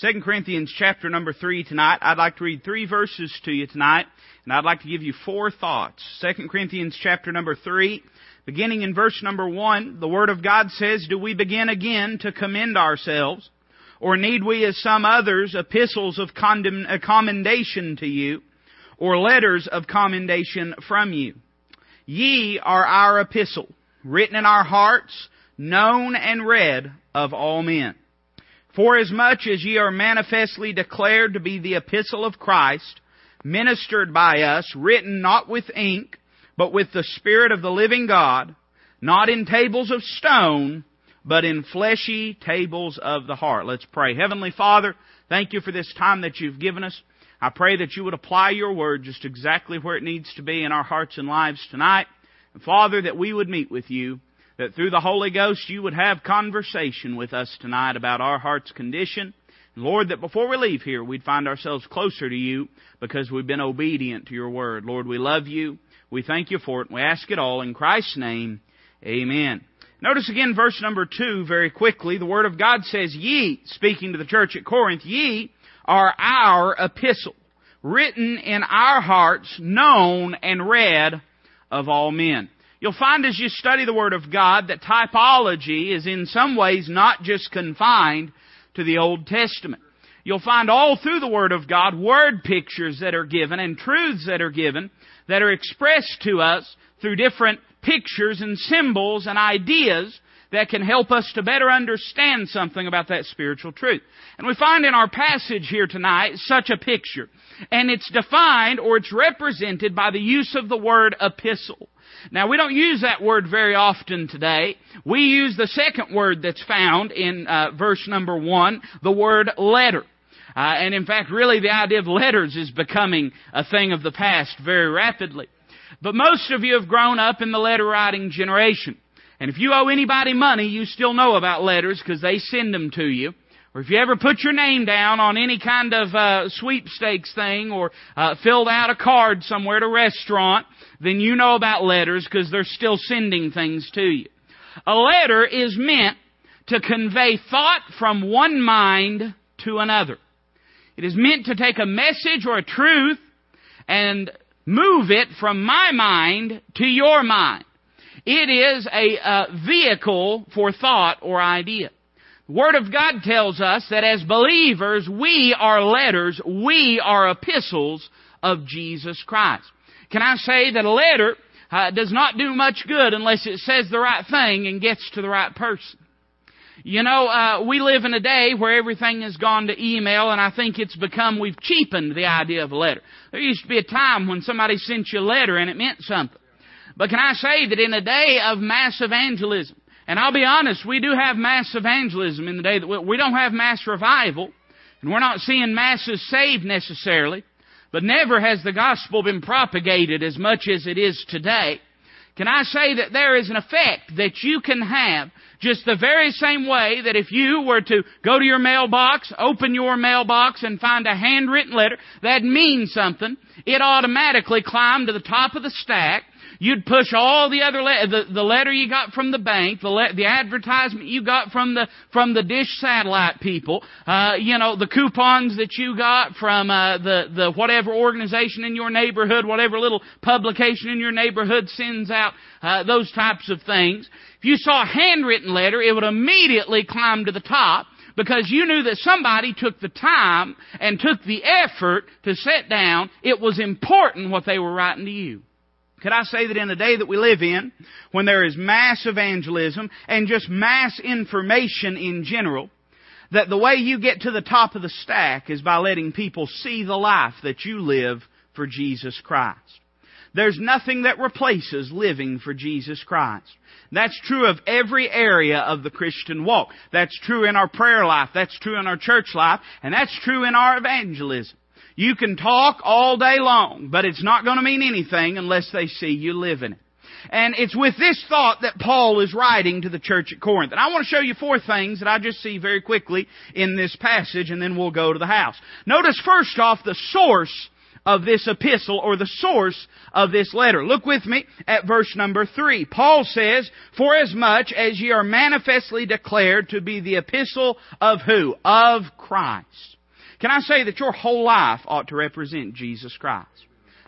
2 Corinthians chapter number 3 tonight. I'd like to read three verses to you tonight, and I'd like to give you four thoughts. 2 Corinthians chapter number 3, beginning in verse number 1, the Word of God says, Do we begin again to commend ourselves? Or need we, as some others, epistles of uh, commendation to you, or letters of commendation from you? Ye are our epistle, written in our hearts, known and read of all men. Forasmuch as ye are manifestly declared to be the epistle of Christ, ministered by us, written not with ink, but with the Spirit of the living God, not in tables of stone, but in fleshy tables of the heart. Let's pray. Heavenly Father, thank you for this time that you've given us. I pray that you would apply your word just exactly where it needs to be in our hearts and lives tonight. And Father, that we would meet with you that through the Holy Ghost you would have conversation with us tonight about our heart's condition. Lord, that before we leave here, we'd find ourselves closer to you because we've been obedient to your word. Lord, we love you. We thank you for it. And We ask it all in Christ's name. Amen. Notice again verse number two very quickly. The Word of God says, Ye, speaking to the church at Corinth, ye are our epistle, written in our hearts, known and read of all men. You'll find as you study the Word of God that typology is in some ways not just confined to the Old Testament. You'll find all through the Word of God word pictures that are given and truths that are given that are expressed to us through different pictures and symbols and ideas that can help us to better understand something about that spiritual truth. And we find in our passage here tonight such a picture. And it's defined or it's represented by the use of the word epistle. Now we don't use that word very often today. We use the second word that's found in uh, verse number one, the word letter. Uh, and in fact, really the idea of letters is becoming a thing of the past very rapidly. But most of you have grown up in the letter writing generation. And if you owe anybody money, you still know about letters because they send them to you. Or if you ever put your name down on any kind of uh, sweepstakes thing or uh, filled out a card somewhere at a restaurant, then you know about letters because they're still sending things to you. A letter is meant to convey thought from one mind to another. It is meant to take a message or a truth and move it from my mind to your mind. It is a, a vehicle for thought or idea. Word of God tells us that as believers, we are letters, we are epistles of Jesus Christ. Can I say that a letter uh, does not do much good unless it says the right thing and gets to the right person? You know, uh, we live in a day where everything has gone to email, and I think it's become, we've cheapened the idea of a letter. There used to be a time when somebody sent you a letter and it meant something. But can I say that in a day of mass evangelism, and I'll be honest, we do have mass evangelism in the day that we, don't have mass revival, and we're not seeing masses saved necessarily, but never has the gospel been propagated as much as it is today. Can I say that there is an effect that you can have just the very same way that if you were to go to your mailbox, open your mailbox and find a handwritten letter that means something, it automatically climbed to the top of the stack You'd push all the other le- the, the letter you got from the bank, the le- the advertisement you got from the from the dish satellite people, uh, you know the coupons that you got from uh, the the whatever organization in your neighborhood, whatever little publication in your neighborhood sends out uh, those types of things. If you saw a handwritten letter, it would immediately climb to the top because you knew that somebody took the time and took the effort to sit down. It was important what they were writing to you. Could I say that in the day that we live in, when there is mass evangelism and just mass information in general, that the way you get to the top of the stack is by letting people see the life that you live for Jesus Christ. There's nothing that replaces living for Jesus Christ. That's true of every area of the Christian walk. That's true in our prayer life. That's true in our church life. And that's true in our evangelism. You can talk all day long, but it's not going to mean anything unless they see you living it. And it's with this thought that Paul is writing to the church at Corinth. And I want to show you four things that I just see very quickly in this passage, and then we'll go to the house. Notice first off the source of this epistle or the source of this letter. Look with me at verse number three. Paul says, For as much as ye are manifestly declared to be the epistle of who? Of Christ. Can I say that your whole life ought to represent Jesus Christ?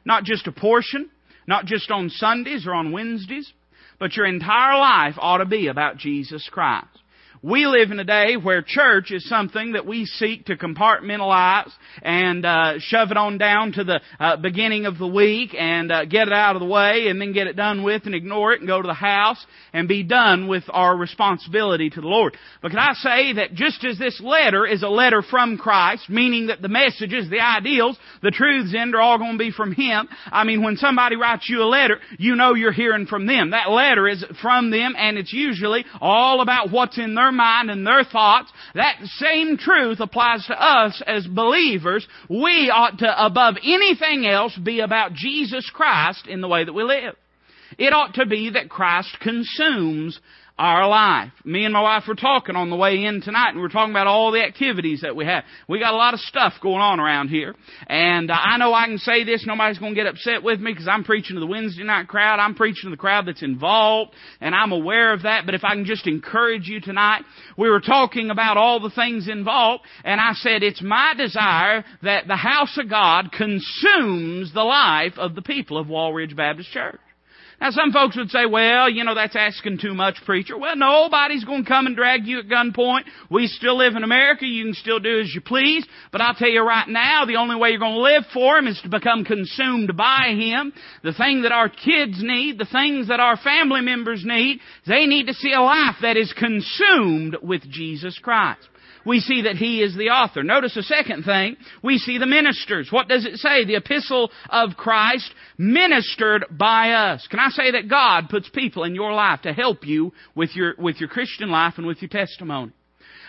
Not just a portion, not just on Sundays or on Wednesdays, but your entire life ought to be about Jesus Christ. We live in a day where church is something that we seek to compartmentalize and uh, shove it on down to the uh, beginning of the week and uh, get it out of the way and then get it done with and ignore it and go to the house and be done with our responsibility to the Lord. But can I say that just as this letter is a letter from Christ, meaning that the messages, the ideals, the truths in are all going to be from Him. I mean, when somebody writes you a letter, you know you're hearing from them. That letter is from them and it's usually all about what's in their mind and their thoughts. That same truth applies to us as believers. We ought to, above anything else, be about Jesus Christ in the way that we live. It ought to be that Christ consumes our life. Me and my wife were talking on the way in tonight, and we are talking about all the activities that we have. We got a lot of stuff going on around here, and uh, I know I can say this. Nobody's going to get upset with me because I'm preaching to the Wednesday night crowd. I'm preaching to the crowd that's involved, and I'm aware of that. But if I can just encourage you tonight, we were talking about all the things involved, and I said it's my desire that the house of God consumes the life of the people of Walridge Baptist Church. Now some folks would say, well, you know, that's asking too much, preacher. Well, nobody's going to come and drag you at gunpoint. We still live in America. You can still do as you please. But I'll tell you right now, the only way you're going to live for Him is to become consumed by Him. The thing that our kids need, the things that our family members need, they need to see a life that is consumed with Jesus Christ we see that he is the author. Notice the second thing, we see the ministers. What does it say? The epistle of Christ ministered by us. Can I say that God puts people in your life to help you with your, with your Christian life and with your testimony?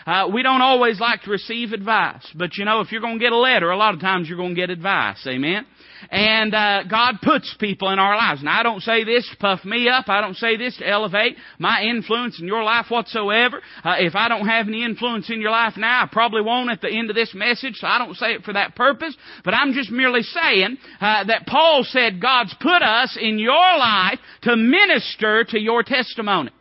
Uh, we don't always like to receive advice, but you know, if you're going to get a letter, a lot of times you're going to get advice. Amen. And uh, God puts people in our lives. Now, I don't say this to puff me up. I don't say this to elevate my influence in your life whatsoever. Uh, if I don't have any influence in your life now, I probably won't at the end of this message. So I don't say it for that purpose. But I'm just merely saying uh, that Paul said God's put us in your life to minister to your testimony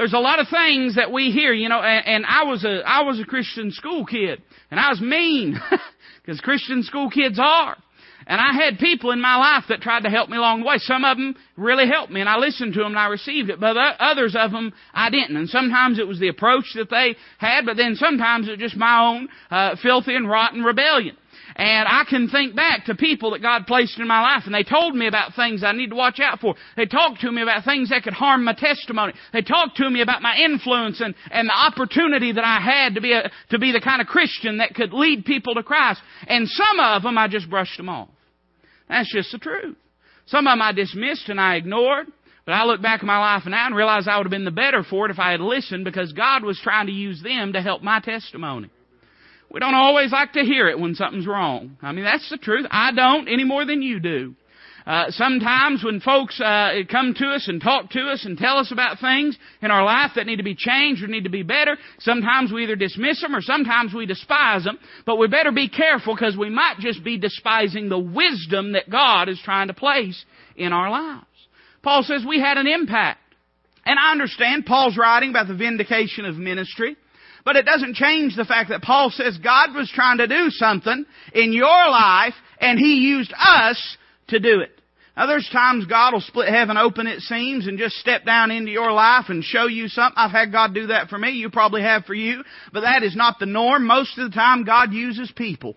there's a lot of things that we hear, you know, and, and I was a, I was a Christian school kid, and I was mean, because Christian school kids are. And I had people in my life that tried to help me along the way. Some of them really helped me, and I listened to them and I received it. But others of them I didn't. And sometimes it was the approach that they had, but then sometimes it was just my own uh, filthy and rotten rebellion. And I can think back to people that God placed in my life and they told me about things I need to watch out for. They talked to me about things that could harm my testimony. They talked to me about my influence and, and the opportunity that I had to be a, to be the kind of Christian that could lead people to Christ. And some of them I just brushed them off. That's just the truth. Some of them I dismissed and I ignored. But I look back at my life now and realize I would have been the better for it if I had listened because God was trying to use them to help my testimony. We don't always like to hear it when something's wrong. I mean, that's the truth. I don't any more than you do. Uh, sometimes when folks uh, come to us and talk to us and tell us about things in our life that need to be changed or need to be better, sometimes we either dismiss them or sometimes we despise them. But we better be careful because we might just be despising the wisdom that God is trying to place in our lives. Paul says we had an impact. And I understand Paul's writing about the vindication of ministry. But it doesn't change the fact that Paul says God was trying to do something in your life and He used us to do it. Now there's times God will split heaven open it seems and just step down into your life and show you something. I've had God do that for me. You probably have for you. But that is not the norm. Most of the time God uses people.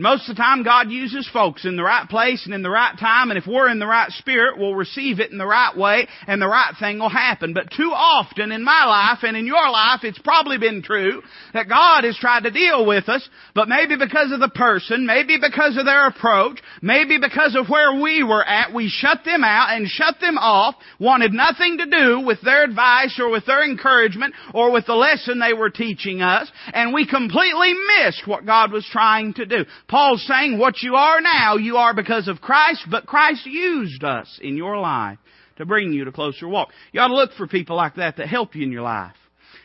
Most of the time God uses folks in the right place and in the right time, and if we're in the right spirit, we'll receive it in the right way, and the right thing will happen. But too often in my life and in your life, it's probably been true that God has tried to deal with us, but maybe because of the person, maybe because of their approach, maybe because of where we were at, we shut them out and shut them off, wanted nothing to do with their advice or with their encouragement or with the lesson they were teaching us, and we completely missed what God was trying to do. Paul's saying what you are now, you are because of Christ, but Christ used us in your life to bring you to closer walk. You ought to look for people like that that help you in your life.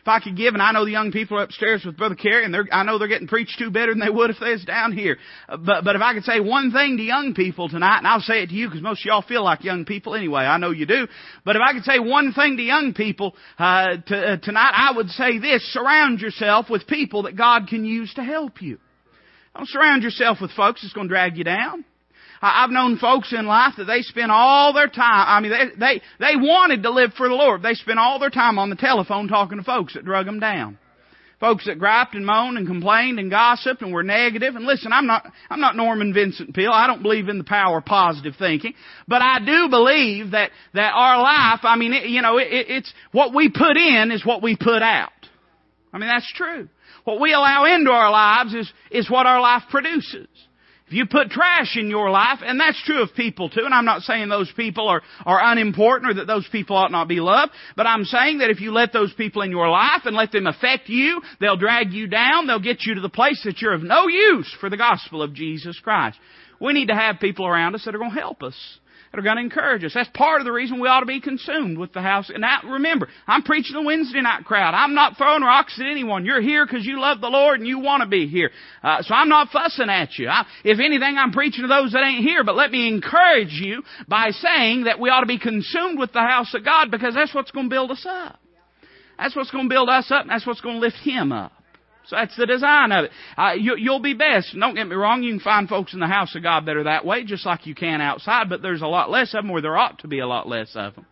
if I could give, and I know the young people are upstairs with Brother Carey, and they're, I know they're getting preached to better than they would if they was down here. But, but if I could say one thing to young people tonight, and I'll say it to you because most of y'all feel like young people anyway, I know you do. But if I could say one thing to young people, uh, to, uh, tonight, I would say this, surround yourself with people that God can use to help you. Don't surround yourself with folks that's going to drag you down. I've known folks in life that they spend all their time, I mean, they, they, they wanted to live for the Lord. They spent all their time on the telephone talking to folks that drug them down. Folks that griped and moaned and complained and gossiped and were negative. And listen, I'm not, I'm not Norman Vincent Peale. I don't believe in the power of positive thinking. But I do believe that, that our life, I mean, it, you know, it, it's, what we put in is what we put out. I mean, that's true. What we allow into our lives is, is what our life produces. If you put trash in your life, and that's true of people too, and I'm not saying those people are, are unimportant or that those people ought not be loved, but I'm saying that if you let those people in your life and let them affect you, they'll drag you down, they'll get you to the place that you're of no use for the gospel of Jesus Christ. We need to have people around us that are going to help us that are going to encourage us. That's part of the reason we ought to be consumed with the house. And now, remember, I'm preaching the Wednesday night crowd. I'm not throwing rocks at anyone. You're here because you love the Lord and you want to be here. Uh, so I'm not fussing at you. I, if anything, I'm preaching to those that ain't here. But let me encourage you by saying that we ought to be consumed with the house of God because that's what's going to build us up. That's what's going to build us up and that's what's going to lift Him up. So that's the design of it. Uh, you, you'll be best. Don't get me wrong. You can find folks in the house of God that are that way, just like you can outside. But there's a lot less of them, or there ought to be a lot less of them.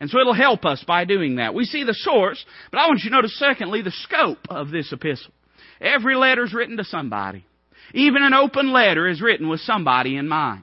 And so it'll help us by doing that. We see the source, but I want you to notice secondly the scope of this epistle. Every letter is written to somebody. Even an open letter is written with somebody in mind.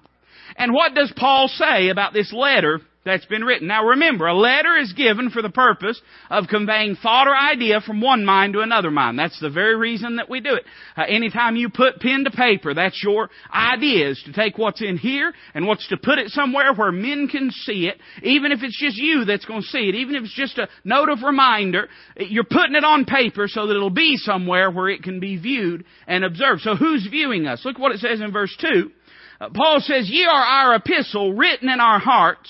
And what does Paul say about this letter that's been written. Now remember, a letter is given for the purpose of conveying thought or idea from one mind to another mind. That's the very reason that we do it. Uh, anytime you put pen to paper, that's your idea is to take what's in here and what's to put it somewhere where men can see it, even if it's just you that's going to see it, even if it's just a note of reminder, you're putting it on paper so that it'll be somewhere where it can be viewed and observed. So who's viewing us? Look what it says in verse 2. Uh, Paul says, Ye are our epistle written in our hearts,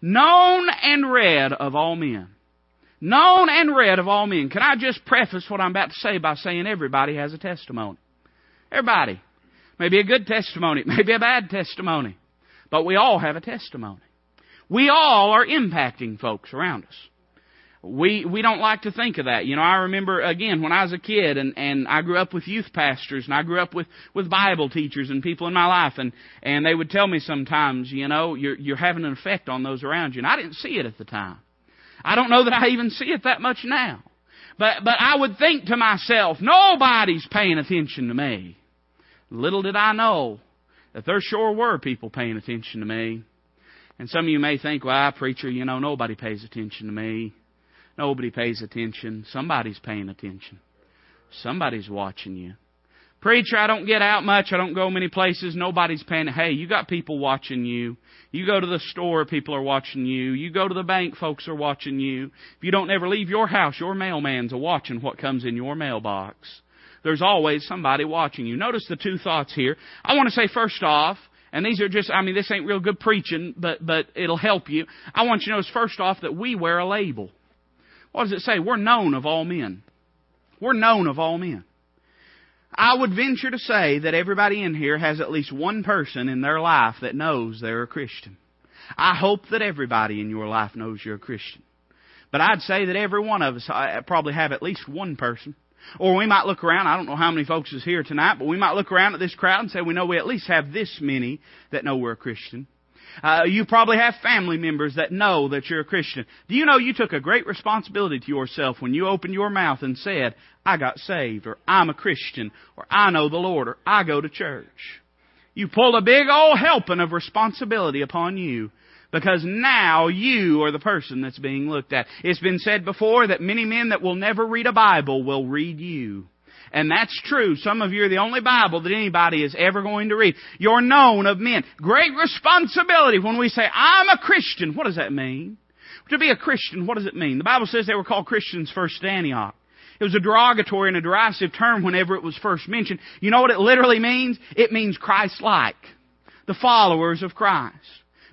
known and read of all men. Known and read of all men. Can I just preface what I'm about to say by saying everybody has a testimony? Everybody. Maybe a good testimony, maybe a bad testimony. But we all have a testimony. We all are impacting folks around us we we don't like to think of that. You know, I remember again when I was a kid and and I grew up with youth pastors and I grew up with with Bible teachers and people in my life and and they would tell me sometimes, you know, you're you're having an effect on those around you. And I didn't see it at the time. I don't know that I even see it that much now. But but I would think to myself, nobody's paying attention to me. Little did I know that there sure were people paying attention to me. And some of you may think, well, preacher, you know, nobody pays attention to me. Nobody pays attention. Somebody's paying attention. Somebody's watching you. Preacher, I don't get out much. I don't go many places. Nobody's paying. Hey, you got people watching you. You go to the store, people are watching you. You go to the bank, folks are watching you. If you don't ever leave your house, your mailman's a watching what comes in your mailbox. There's always somebody watching you. Notice the two thoughts here. I want to say first off, and these are just, I mean, this ain't real good preaching, but, but it'll help you. I want you to notice first off that we wear a label. What does it say? We're known of all men. We're known of all men. I would venture to say that everybody in here has at least one person in their life that knows they're a Christian. I hope that everybody in your life knows you're a Christian. But I'd say that every one of us uh, probably have at least one person. Or we might look around, I don't know how many folks is here tonight, but we might look around at this crowd and say we know we at least have this many that know we're a Christian. Uh, you probably have family members that know that you're a Christian. Do you know you took a great responsibility to yourself when you opened your mouth and said, I got saved, or I'm a Christian, or I know the Lord, or I go to church? You pulled a big old helping of responsibility upon you because now you are the person that's being looked at. It's been said before that many men that will never read a Bible will read you. And that's true. Some of you are the only Bible that anybody is ever going to read. You're known of men. Great responsibility when we say, I'm a Christian. What does that mean? To be a Christian, what does it mean? The Bible says they were called Christians first at Antioch. It was a derogatory and a derisive term whenever it was first mentioned. You know what it literally means? It means Christ-like. The followers of Christ.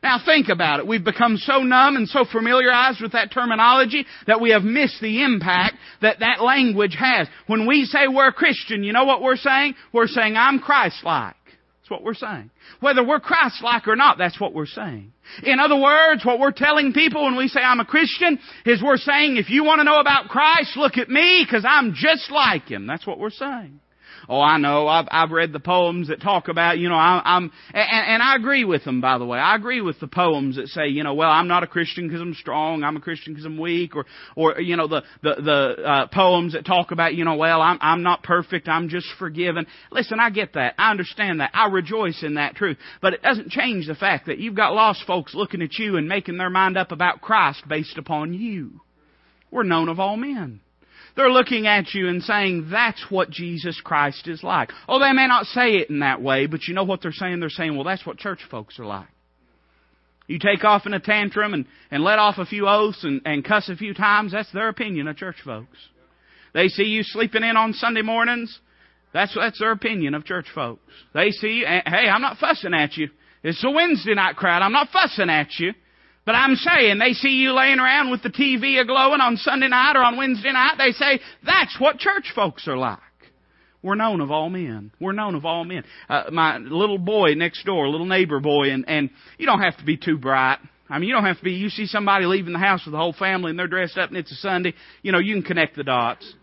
Now think about it. We've become so numb and so familiarized with that terminology that we have missed the impact that that language has. When we say we're a Christian, you know what we're saying? We're saying I'm Christ-like. That's what we're saying. Whether we're Christ-like or not, that's what we're saying. In other words, what we're telling people when we say I'm a Christian is we're saying if you want to know about Christ, look at me because I'm just like Him. That's what we're saying. Oh, I know. I've I've read the poems that talk about you know I, I'm and, and I agree with them. By the way, I agree with the poems that say you know well I'm not a Christian because I'm strong. I'm a Christian because I'm weak. Or or you know the the the uh, poems that talk about you know well I'm I'm not perfect. I'm just forgiven. Listen, I get that. I understand that. I rejoice in that truth. But it doesn't change the fact that you've got lost folks looking at you and making their mind up about Christ based upon you. We're known of all men. They're looking at you and saying, that's what Jesus Christ is like. Oh, they may not say it in that way, but you know what they're saying? They're saying, well, that's what church folks are like. You take off in a tantrum and, and let off a few oaths and, and cuss a few times, that's their opinion of church folks. They see you sleeping in on Sunday mornings, that's, that's their opinion of church folks. They see, you, hey, I'm not fussing at you. It's a Wednesday night crowd. I'm not fussing at you. But I'm saying, they see you laying around with the TV a-glowing on Sunday night or on Wednesday night, they say, that's what church folks are like. We're known of all men. We're known of all men. Uh, my little boy next door, little neighbor boy, and, and you don't have to be too bright. I mean, you don't have to be, you see somebody leaving the house with the whole family and they're dressed up and it's a Sunday, you know, you can connect the dots.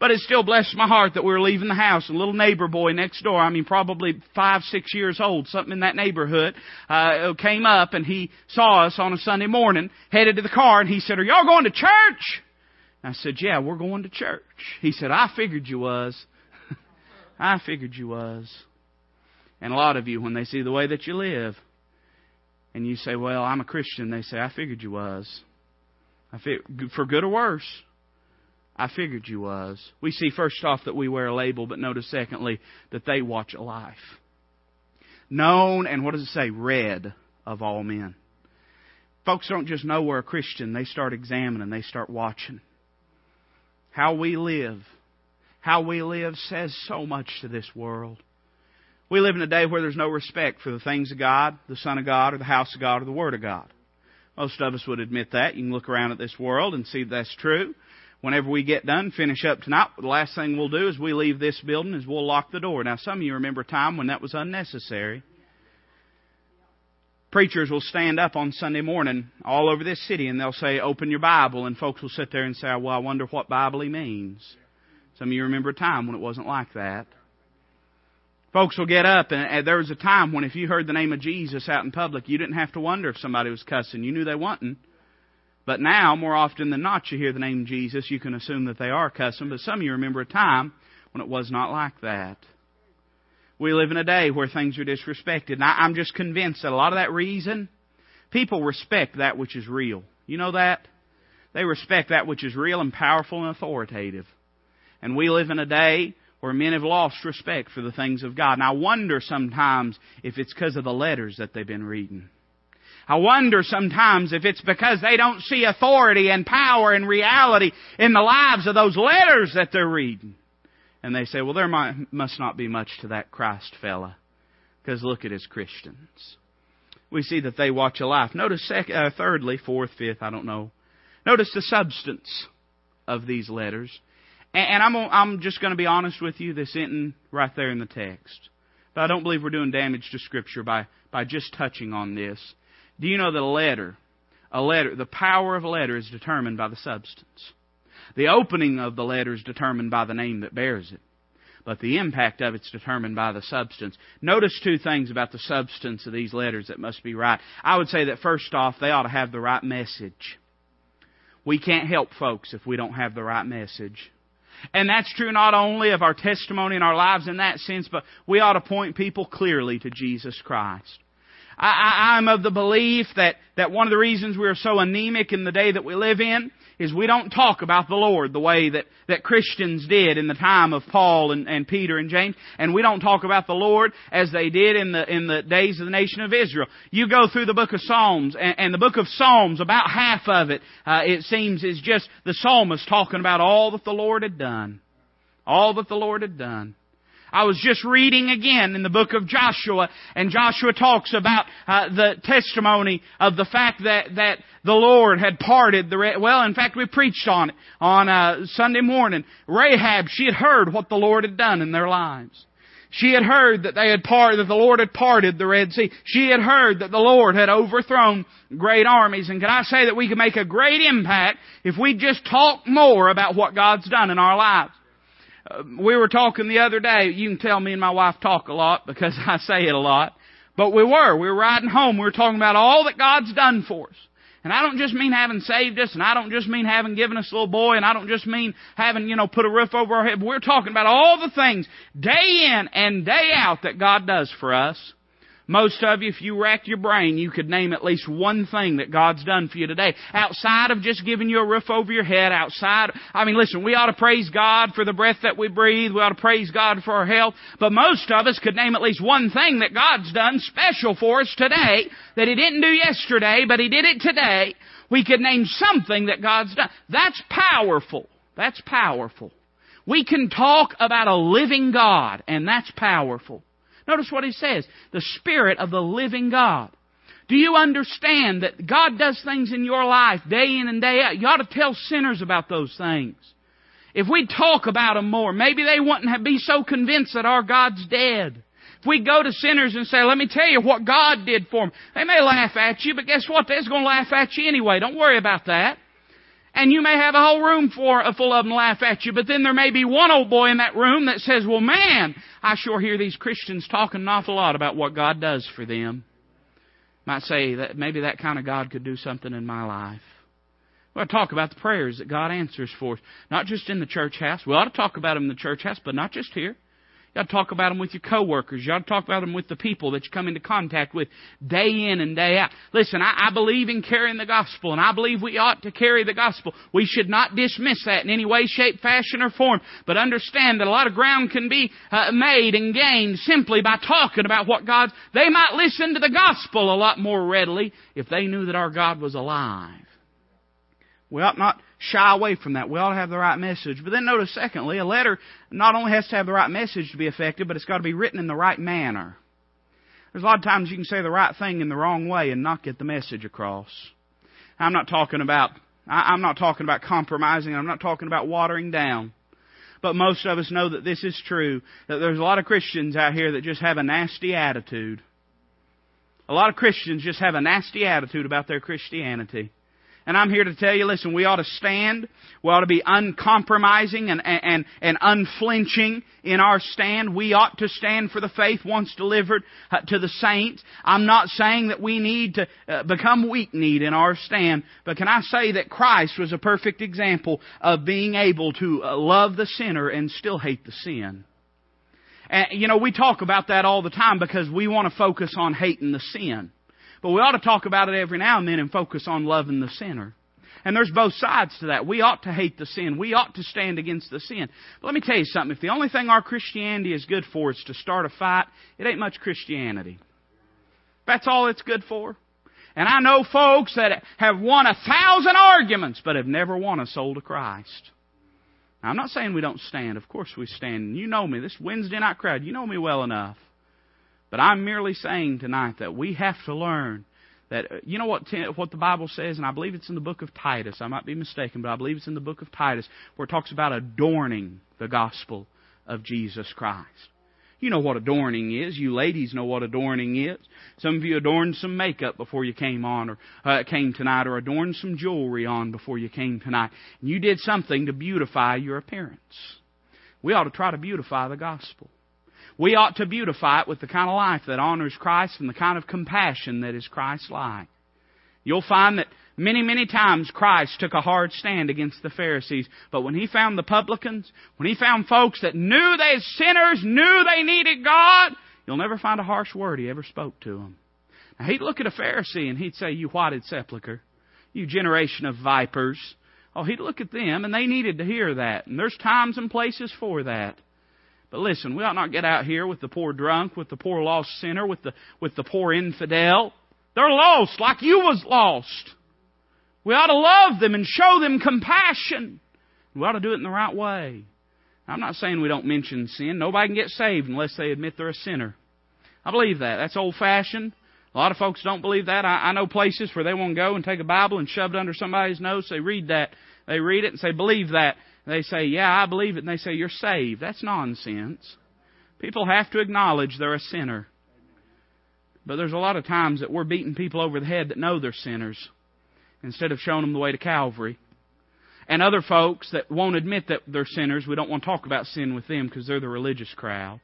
But it still blessed my heart that we were leaving the house. A little neighbor boy next door, I mean probably five, six years old, something in that neighborhood, uh, came up and he saw us on a Sunday morning, headed to the car, and he said, Are y'all going to church? I said, Yeah, we're going to church. He said, I figured you was. I figured you was. And a lot of you, when they see the way that you live, and you say, Well, I'm a Christian, they say, I figured you was. I fig- for good or worse. I figured you was. We see first off that we wear a label, but notice secondly that they watch a life. Known and what does it say? Read of all men. Folks don't just know we're a Christian, they start examining, they start watching. How we live, how we live says so much to this world. We live in a day where there's no respect for the things of God, the Son of God, or the house of God, or the Word of God. Most of us would admit that. You can look around at this world and see that's true whenever we get done, finish up tonight, the last thing we'll do is we leave this building is we'll lock the door. Now, some of you remember a time when that was unnecessary. Preachers will stand up on Sunday morning all over this city and they'll say, open your Bible, and folks will sit there and say, well, I wonder what Bible he means. Some of you remember a time when it wasn't like that. Folks will get up, and there was a time when if you heard the name of Jesus out in public, you didn't have to wonder if somebody was cussing. You knew they wasn't. But now, more often than not, you hear the name Jesus, you can assume that they are cussing. But some of you remember a time when it was not like that. We live in a day where things are disrespected. And I'm just convinced that a lot of that reason, people respect that which is real. You know that? They respect that which is real and powerful and authoritative. And we live in a day where men have lost respect for the things of God. And I wonder sometimes if it's because of the letters that they've been reading. I wonder sometimes if it's because they don't see authority and power and reality in the lives of those letters that they're reading. And they say, well, there might, must not be much to that Christ fella. Because look at his Christians. We see that they watch a life. Notice, second, uh, thirdly, fourth, fifth, I don't know. Notice the substance of these letters. And, and I'm, I'm just going to be honest with you. This isn't right there in the text. But I don't believe we're doing damage to Scripture by, by just touching on this. Do you know that a letter, a letter, the power of a letter is determined by the substance. The opening of the letter is determined by the name that bears it. But the impact of it's determined by the substance. Notice two things about the substance of these letters that must be right. I would say that first off, they ought to have the right message. We can't help folks if we don't have the right message. And that's true not only of our testimony and our lives in that sense, but we ought to point people clearly to Jesus Christ. I, I'm of the belief that, that one of the reasons we're so anemic in the day that we live in is we don't talk about the Lord the way that, that Christians did in the time of Paul and, and Peter and James, and we don't talk about the Lord as they did in the, in the days of the nation of Israel. You go through the book of Psalms, and, and the book of Psalms, about half of it, uh, it seems, is just the psalmist talking about all that the Lord had done. All that the Lord had done. I was just reading again in the book of Joshua, and Joshua talks about uh, the testimony of the fact that that the Lord had parted the Red. Well, in fact, we preached on it on uh, Sunday morning. Rahab, she had heard what the Lord had done in their lives. She had heard that they had parted, that the Lord had parted the Red Sea. She had heard that the Lord had overthrown great armies. And can I say that we can make a great impact if we just talk more about what God's done in our lives? Uh, we were talking the other day. You can tell me and my wife talk a lot because I say it a lot. But we were. We were riding home. We were talking about all that God's done for us. And I don't just mean having saved us, and I don't just mean having given us a little boy, and I don't just mean having, you know, put a roof over our head. We're talking about all the things day in and day out that God does for us. Most of you, if you racked your brain, you could name at least one thing that God's done for you today. Outside of just giving you a roof over your head, outside, I mean listen, we ought to praise God for the breath that we breathe, we ought to praise God for our health, but most of us could name at least one thing that God's done special for us today, that He didn't do yesterday, but He did it today. We could name something that God's done. That's powerful. That's powerful. We can talk about a living God, and that's powerful. Notice what he says. The Spirit of the living God. Do you understand that God does things in your life day in and day out? You ought to tell sinners about those things. If we talk about them more, maybe they wouldn't be so convinced that our God's dead. If we go to sinners and say, let me tell you what God did for them, they may laugh at you, but guess what? They're going to laugh at you anyway. Don't worry about that. And you may have a whole room for, uh, full of them laugh at you, but then there may be one old boy in that room that says, well man, I sure hear these Christians talking an awful lot about what God does for them. Might say that maybe that kind of God could do something in my life. We ought to talk about the prayers that God answers for us. Not just in the church house. We ought to talk about them in the church house, but not just here. You ought to talk about them with your coworkers. You ought to talk about them with the people that you come into contact with day in and day out. Listen, I, I, believe in carrying the gospel, and I believe we ought to carry the gospel. We should not dismiss that in any way, shape, fashion, or form, but understand that a lot of ground can be uh, made and gained simply by talking about what God's. They might listen to the gospel a lot more readily if they knew that our God was alive. We ought not shy away from that. We ought to have the right message. But then notice, secondly, a letter not only has to have the right message to be effective, but it's got to be written in the right manner. There's a lot of times you can say the right thing in the wrong way and not get the message across. I'm not talking about I'm not talking about compromising. I'm not talking about watering down. But most of us know that this is true. That there's a lot of Christians out here that just have a nasty attitude. A lot of Christians just have a nasty attitude about their Christianity. And I'm here to tell you, listen, we ought to stand. We ought to be uncompromising and, and, and unflinching in our stand. We ought to stand for the faith once delivered uh, to the saints. I'm not saying that we need to uh, become weak-kneed in our stand, but can I say that Christ was a perfect example of being able to uh, love the sinner and still hate the sin. And, you know, we talk about that all the time because we want to focus on hating the sin. But we ought to talk about it every now and then and focus on loving the sinner. And there's both sides to that. We ought to hate the sin. We ought to stand against the sin. But let me tell you something. If the only thing our Christianity is good for is to start a fight, it ain't much Christianity. That's all it's good for. And I know folks that have won a thousand arguments, but have never won a soul to Christ. Now, I'm not saying we don't stand. Of course we stand. You know me. This Wednesday night crowd, you know me well enough. But I'm merely saying tonight that we have to learn that uh, you know what what the Bible says, and I believe it's in the book of Titus. I might be mistaken, but I believe it's in the book of Titus where it talks about adorning the gospel of Jesus Christ. You know what adorning is. You ladies know what adorning is. Some of you adorned some makeup before you came on or uh, came tonight, or adorned some jewelry on before you came tonight. And you did something to beautify your appearance. We ought to try to beautify the gospel. We ought to beautify it with the kind of life that honors Christ and the kind of compassion that is Christ-like. You'll find that many, many times Christ took a hard stand against the Pharisees, but when He found the publicans, when He found folks that knew they sinners, knew they needed God, you'll never find a harsh word He ever spoke to them. Now, He'd look at a Pharisee and He'd say, you whited sepulchre, you generation of vipers. Oh, He'd look at them and they needed to hear that. And there's times and places for that. But listen, we ought not get out here with the poor drunk, with the poor lost sinner, with the, with the poor infidel. They're lost like you was lost. We ought to love them and show them compassion. We ought to do it in the right way. I'm not saying we don't mention sin. Nobody can get saved unless they admit they're a sinner. I believe that. That's old fashioned. A lot of folks don't believe that. I, I know places where they won't go and take a Bible and shove it under somebody's nose. They read that. They read it and say, believe that. And they say, yeah, I believe it. And they say, you're saved. That's nonsense. People have to acknowledge they're a sinner. But there's a lot of times that we're beating people over the head that know they're sinners instead of showing them the way to Calvary. And other folks that won't admit that they're sinners, we don't want to talk about sin with them because they're the religious crowd.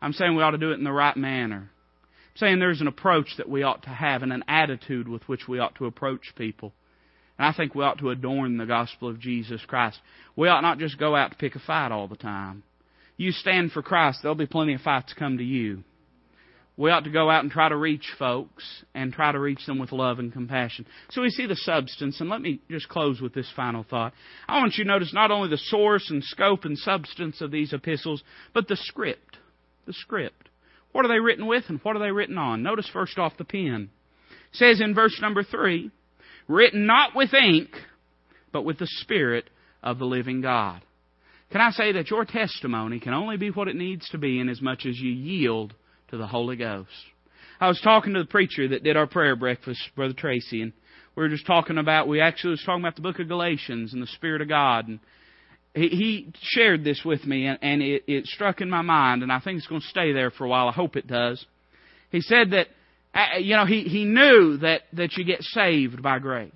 I'm saying we ought to do it in the right manner. I'm saying there's an approach that we ought to have and an attitude with which we ought to approach people. And I think we ought to adorn the gospel of Jesus Christ. We ought not just go out to pick a fight all the time. You stand for Christ, there'll be plenty of fights come to you. We ought to go out and try to reach folks and try to reach them with love and compassion. So we see the substance, and let me just close with this final thought. I want you to notice not only the source and scope and substance of these epistles, but the script the script. What are they written with and what are they written on? Notice first off the pen. It says in verse number three, written not with ink, but with the Spirit of the living God. Can I say that your testimony can only be what it needs to be in as much as you yield to the Holy Ghost? I was talking to the preacher that did our prayer breakfast, Brother Tracy, and we were just talking about, we actually was talking about the book of Galatians and the Spirit of God. And he, shared this with me, and, it, struck in my mind, and I think it's going to stay there for a while. I hope it does. He said that, Uh, you know, he, he knew that, that you get saved by grace.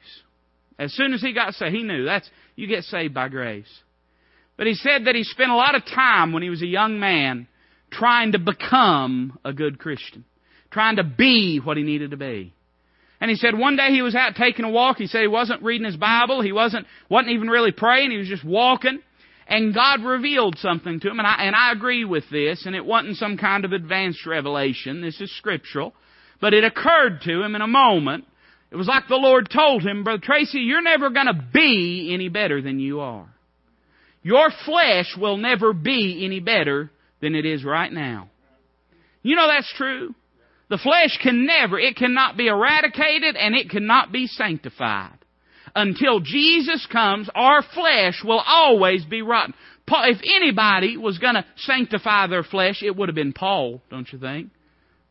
As soon as he got saved, he knew that's, you get saved by grace. But he said that he spent a lot of time when he was a young man trying to become a good Christian. Trying to be what he needed to be. And he said one day he was out taking a walk. He said he wasn't reading his Bible. He wasn't, wasn't even really praying. He was just walking. And God revealed something to him. And I, and I agree with this. And it wasn't some kind of advanced revelation. This is scriptural. But it occurred to him in a moment. It was like the Lord told him, Brother Tracy, you're never going to be any better than you are. Your flesh will never be any better than it is right now. You know that's true. The flesh can never, it cannot be eradicated and it cannot be sanctified. Until Jesus comes, our flesh will always be rotten. If anybody was going to sanctify their flesh, it would have been Paul, don't you think?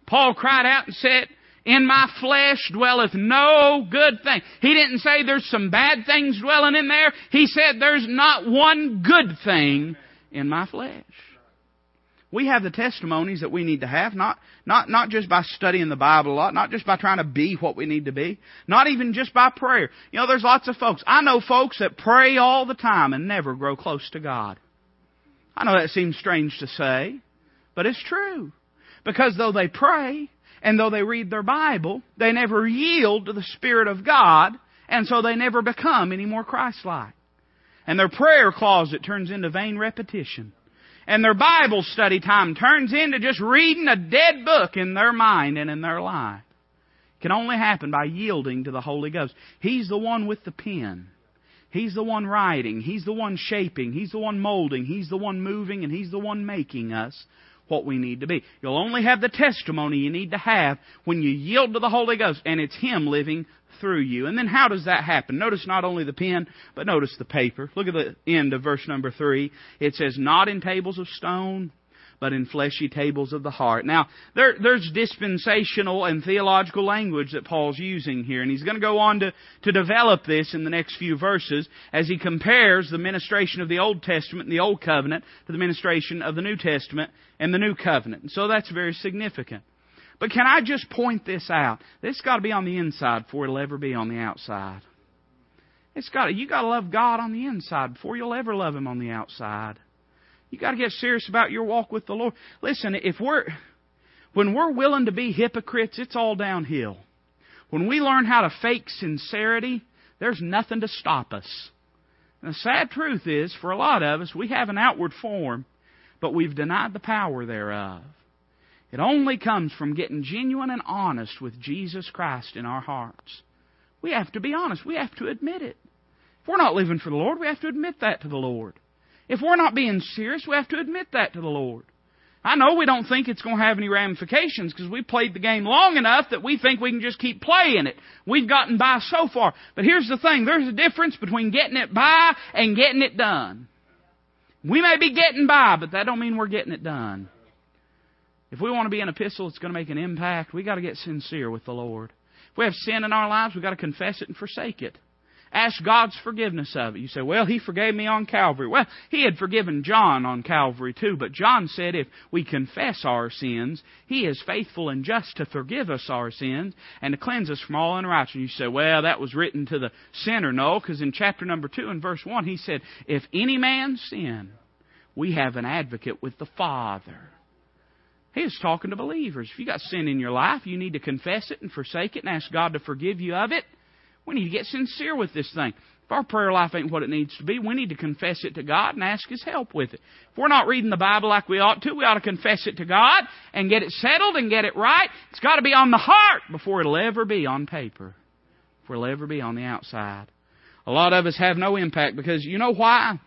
Paul cried out and said, in my flesh dwelleth no good thing. He didn't say there's some bad things dwelling in there. He said there's not one good thing in my flesh. We have the testimonies that we need to have, not, not, not just by studying the Bible a lot, not just by trying to be what we need to be, not even just by prayer. You know, there's lots of folks. I know folks that pray all the time and never grow close to God. I know that seems strange to say, but it's true. Because though they pray, and though they read their Bible, they never yield to the Spirit of God, and so they never become any more Christ-like. And their prayer closet turns into vain repetition and their Bible study time turns into just reading a dead book in their mind and in their life. It can only happen by yielding to the Holy Ghost. He's the one with the pen. He's the one writing. He's the one shaping. He's the one molding. He's the one moving and He's the one making us what we need to be. You'll only have the testimony you need to have when you yield to the Holy Ghost and it's Him living through you. And then how does that happen? Notice not only the pen, but notice the paper. Look at the end of verse number three. It says, not in tables of stone, but in fleshy tables of the heart. Now, there, there's dispensational and theological language that Paul's using here, and he's going to go on to, to develop this in the next few verses as he compares the ministration of the Old Testament and the Old Covenant to the ministration of the New Testament and the New Covenant. And so that's very significant. But can I just point this out? This got to be on the inside before it'll ever be on the outside. It's got you got to love God on the inside before you'll ever love Him on the outside. You got to get serious about your walk with the Lord. Listen, if we're when we're willing to be hypocrites, it's all downhill. When we learn how to fake sincerity, there's nothing to stop us. And the sad truth is, for a lot of us, we have an outward form, but we've denied the power thereof. It only comes from getting genuine and honest with Jesus Christ in our hearts. We have to be honest. We have to admit it. If we're not living for the Lord, we have to admit that to the Lord. If we're not being serious, we have to admit that to the Lord. I know we don't think it's going to have any ramifications because we've played the game long enough that we think we can just keep playing it. We've gotten by so far. But here's the thing. There's a difference between getting it by and getting it done. We may be getting by, but that don't mean we're getting it done. If we want to be an epistle that's going to make an impact, we got to get sincere with the Lord. If we have sin in our lives, we got to confess it and forsake it. Ask God's forgiveness of it. You say, well, He forgave me on Calvary. Well, He had forgiven John on Calvary too, but John said if we confess our sins, He is faithful and just to forgive us our sins and to cleanse us from all unrighteousness. You say, well, that was written to the sinner. No, because in chapter number 2 and verse 1, He said, if any man sin, we have an advocate with the Father. He is talking to believers. If you got sin in your life, you need to confess it and forsake it and ask God to forgive you of it. We need to get sincere with this thing. If our prayer life ain't what it needs to be, we need to confess it to God and ask His help with it. If we're not reading the Bible like we ought to, we ought to confess it to God and get it settled and get it right. It's got to be on the heart before it'll ever be on paper. Before it'll ever be on the outside. A lot of us have no impact because you know why?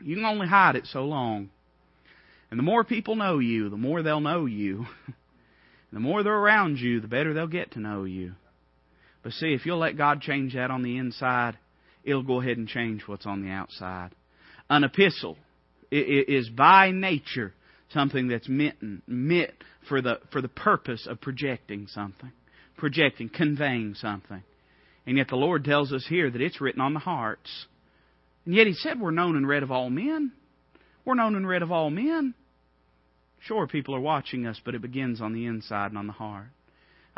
You can only hide it so long. And the more people know you, the more they'll know you. the more they're around you, the better they'll get to know you. But see, if you'll let God change that on the inside, it'll go ahead and change what's on the outside. An epistle is by nature something that's meant, meant for the for the purpose of projecting something, projecting, conveying something. And yet the Lord tells us here that it's written on the hearts. And yet He said we're known and read of all men. We're known and read of all men. Sure, people are watching us, but it begins on the inside and on the heart.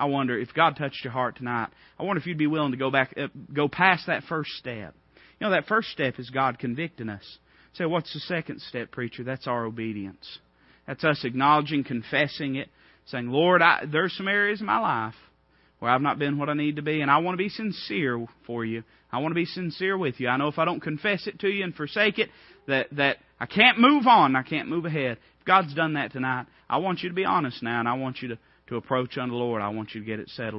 I wonder if God touched your heart tonight. I wonder if you'd be willing to go back, uh, go past that first step. You know, that first step is God convicting us. Say, what's the second step, preacher? That's our obedience. That's us acknowledging, confessing it, saying, Lord, I, there's some areas in my life where I've not been what I need to be, and I want to be sincere for you. I want to be sincere with you. I know if I don't confess it to you and forsake it, that, that I can't move on, I can't move ahead. If God's done that tonight, I want you to be honest now, and I want you to to approach unto the Lord, I want you to get it settled with